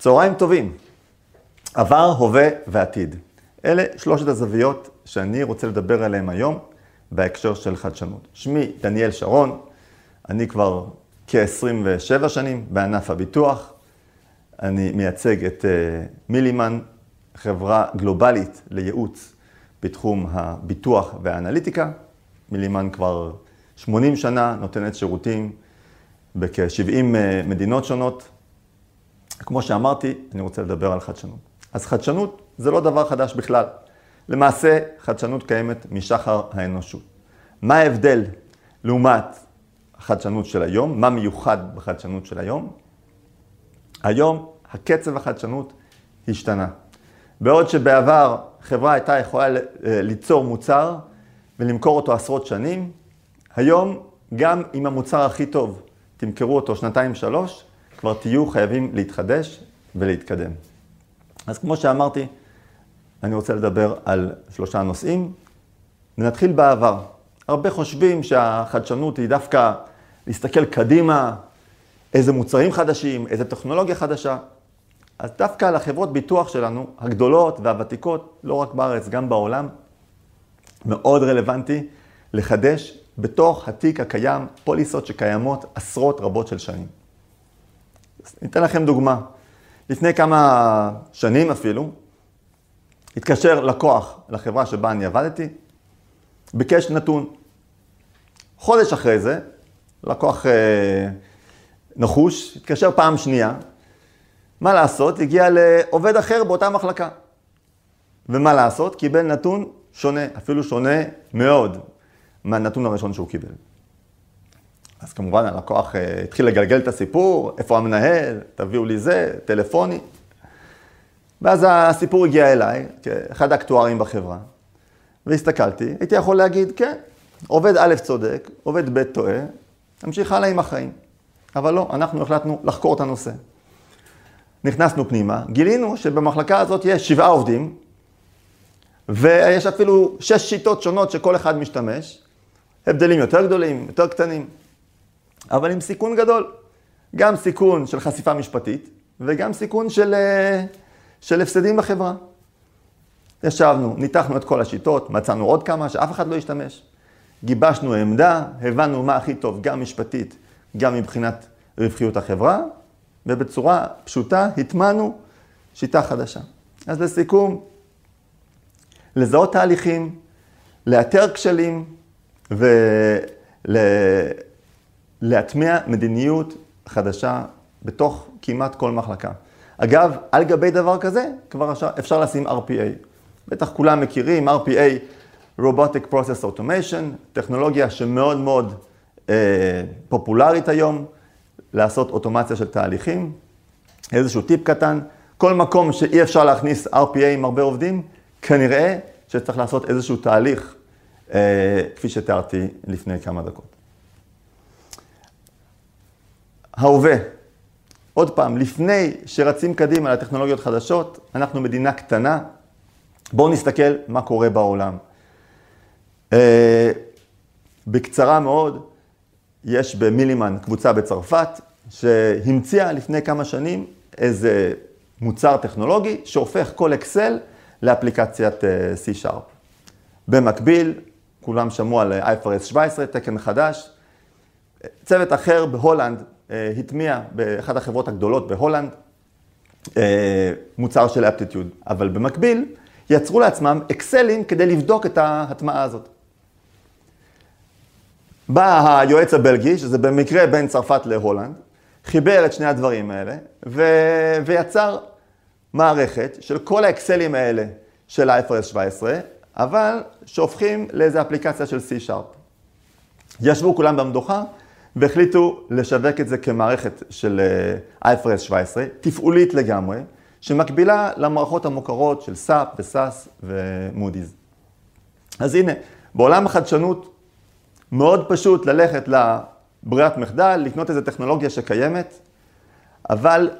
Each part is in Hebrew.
צהריים טובים, עבר, הווה ועתיד. אלה שלושת הזוויות שאני רוצה לדבר עליהן היום בהקשר של חדשנות. שמי דניאל שרון, אני כבר כ-27 שנים בענף הביטוח. אני מייצג את אה, מילימן, חברה גלובלית לייעוץ בתחום הביטוח והאנליטיקה. מילימן כבר 80 שנה נותנת שירותים בכ-70 אה, מדינות שונות. כמו שאמרתי, אני רוצה לדבר על חדשנות. אז חדשנות זה לא דבר חדש בכלל. למעשה, חדשנות קיימת משחר האנושות. מה ההבדל לעומת החדשנות של היום? מה מיוחד בחדשנות של היום? היום הקצב החדשנות השתנה. בעוד שבעבר חברה הייתה יכולה אה, ליצור מוצר ולמכור אותו עשרות שנים, היום גם עם המוצר הכי טוב תמכרו אותו שנתיים-שלוש, כבר תהיו חייבים להתחדש ולהתקדם. אז כמו שאמרתי, אני רוצה לדבר על שלושה נושאים. ונתחיל בעבר. הרבה חושבים שהחדשנות היא דווקא להסתכל קדימה, איזה מוצרים חדשים, איזה טכנולוגיה חדשה. אז דווקא על החברות ביטוח שלנו, הגדולות והוותיקות, לא רק בארץ, גם בעולם, מאוד רלוונטי לחדש בתוך התיק הקיים פוליסות שקיימות עשרות רבות של שנים. ניתן לכם דוגמה. לפני כמה שנים אפילו, התקשר לקוח לחברה שבה אני עבדתי, ביקש נתון. חודש אחרי זה, לקוח אה, נחוש, התקשר פעם שנייה, מה לעשות? הגיע לעובד אחר באותה מחלקה. ומה לעשות? קיבל נתון שונה, אפילו שונה מאוד מהנתון הראשון שהוא קיבל. אז כמובן הלקוח אה, התחיל לגלגל את הסיפור, איפה המנהל, תביאו לי זה, טלפוני. ואז הסיפור הגיע אליי, כאחד האקטוארים בחברה, והסתכלתי, הייתי יכול להגיד, כן, עובד א' צודק, עובד ב' טועה, נמשיך הלאה עם החיים. אבל לא, אנחנו החלטנו לחקור את הנושא. נכנסנו פנימה, גילינו שבמחלקה הזאת יש שבעה עובדים, ויש אפילו שש שיטות שונות שכל אחד משתמש, הבדלים יותר גדולים, יותר קטנים. אבל עם סיכון גדול. גם סיכון של חשיפה משפטית, וגם סיכון של, אה, של הפסדים בחברה. ישבנו, ניתחנו את כל השיטות, מצאנו עוד כמה שאף אחד לא ישתמש. גיבשנו עמדה, הבנו מה הכי טוב, גם משפטית, גם מבחינת רווחיות החברה, ובצורה פשוטה הטמענו שיטה חדשה. אז לסיכום, לזהות תהליכים, לאתר כשלים ול... להטמיע מדיניות חדשה בתוך כמעט כל מחלקה. אגב, על גבי דבר כזה, כבר אפשר לשים RPA. בטח כולם מכירים, RPA, Robotic Process Automation, טכנולוגיה שמאוד מאוד אה, פופולרית היום, לעשות אוטומציה של תהליכים. איזשהו טיפ קטן, כל מקום שאי אפשר להכניס RPA עם הרבה עובדים, כנראה שצריך לעשות איזשהו תהליך, אה, כפי שתיארתי לפני כמה דקות. ההווה. עוד פעם, לפני שרצים קדימה לטכנולוגיות חדשות, אנחנו מדינה קטנה. בואו נסתכל מה קורה בעולם. Uh, בקצרה מאוד, יש במילימן קבוצה בצרפת, שהמציאה לפני כמה שנים איזה מוצר טכנולוגי שהופך כל אקסל לאפליקציית uh, C-Sharp. במקביל, כולם שמעו על IFRS 17, תקן חדש. צוות אחר בהולנד אה, הטמיע באחת החברות הגדולות בהולנד אה, מוצר של Aptitude, אבל במקביל יצרו לעצמם אקסלים כדי לבדוק את ההטמעה הזאת. בא היועץ הבלגי, שזה במקרה בין צרפת להולנד, חיבר את שני הדברים האלה ו... ויצר מערכת של כל האקסלים האלה של ה-IFRS 17, אבל שהופכים לאיזו אפליקציה של C-Sharp. ישבו כולם במדוכה והחליטו לשווק את זה כמערכת של אה, IFRS 17, תפעולית לגמרי, שמקבילה למערכות המוכרות של SAP ו-SAS ומודי'ס. אז הנה, בעולם החדשנות מאוד פשוט ללכת לברירת מחדל, לקנות איזו טכנולוגיה שקיימת, אבל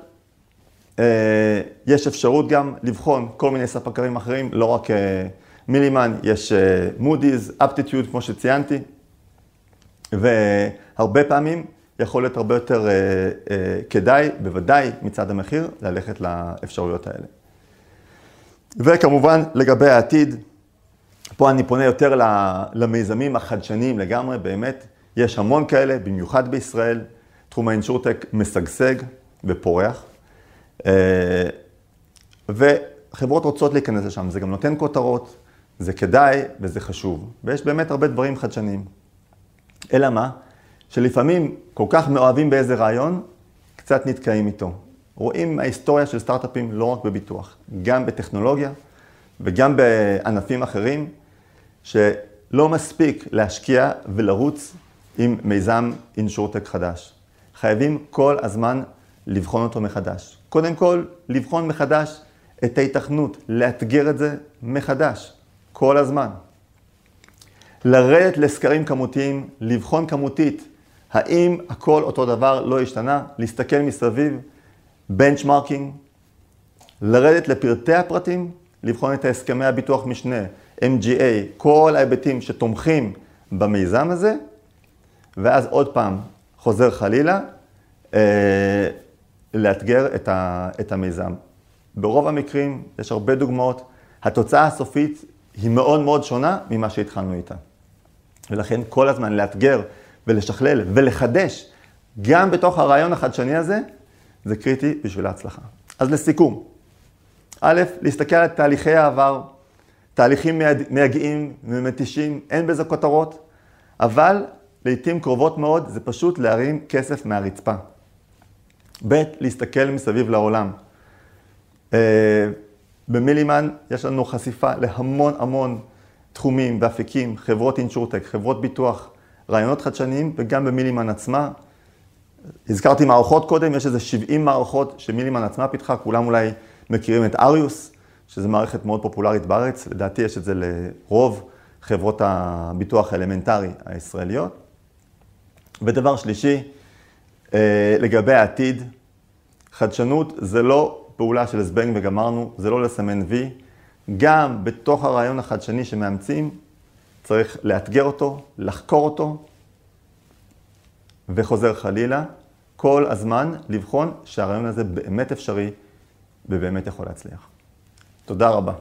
אה, יש אפשרות גם לבחון כל מיני ספקרים אחרים, לא רק אה, מילימן, יש מודי'ס, אפטיטיוד, כמו שציינתי. והרבה פעמים יכול להיות הרבה יותר אה, אה, כדאי, בוודאי מצד המחיר, ללכת לאפשרויות האלה. וכמובן, לגבי העתיד, פה אני פונה יותר למיזמים החדשניים לגמרי, באמת, יש המון כאלה, במיוחד בישראל. תחום האינשורטק משגשג ופורח. אה, וחברות רוצות להיכנס לשם, זה גם נותן כותרות, זה כדאי וזה חשוב. ויש באמת הרבה דברים חדשניים. אלא מה? שלפעמים כל כך מאוהבים באיזה רעיון, קצת נתקעים איתו. רואים ההיסטוריה של סטארט-אפים לא רק בביטוח, גם בטכנולוגיה וגם בענפים אחרים, שלא מספיק להשקיע ולרוץ עם מיזם אינשורטק חדש. חייבים כל הזמן לבחון אותו מחדש. קודם כל, לבחון מחדש את ההיתכנות, לאתגר את זה מחדש, כל הזמן. לרדת לסקרים כמותיים, לבחון כמותית, האם הכל אותו דבר לא השתנה, להסתכל מסביב, בנצ'מרקינג, לרדת לפרטי הפרטים, לבחון את הסכמי הביטוח משנה, MGA, כל ההיבטים שתומכים במיזם הזה, ואז עוד פעם, חוזר חלילה, אה, לאתגר את, ה, את המיזם. ברוב המקרים, יש הרבה דוגמאות, התוצאה הסופית היא מאוד מאוד שונה ממה שהתחלנו איתה. ולכן כל הזמן לאתגר ולשכלל ולחדש, גם בתוך הרעיון החדשני הזה, זה קריטי בשביל ההצלחה. אז לסיכום, א', להסתכל על תהליכי העבר, תהליכים מייגעים ומתישים, אין בזה כותרות, אבל לעיתים קרובות מאוד זה פשוט להרים כסף מהרצפה. ב', להסתכל מסביב לעולם. אה, במילימן יש לנו חשיפה להמון המון תחומים ואפיקים, חברות אינשורטק, חברות ביטוח, רעיונות חדשניים וגם במילימן עצמה. הזכרתי מערכות קודם, יש איזה 70 מערכות שמילימן עצמה פיתחה, כולם אולי מכירים את אריוס, שזו מערכת מאוד פופולרית בארץ, לדעתי יש את זה לרוב חברות הביטוח האלמנטרי הישראליות. ודבר שלישי, אה, לגבי העתיד, חדשנות זה לא פעולה של זבנג וגמרנו, זה לא לסמן וי. גם בתוך הרעיון החדשני שמאמצים, צריך לאתגר אותו, לחקור אותו, וחוזר חלילה, כל הזמן לבחון שהרעיון הזה באמת אפשרי ובאמת יכול להצליח. תודה רבה.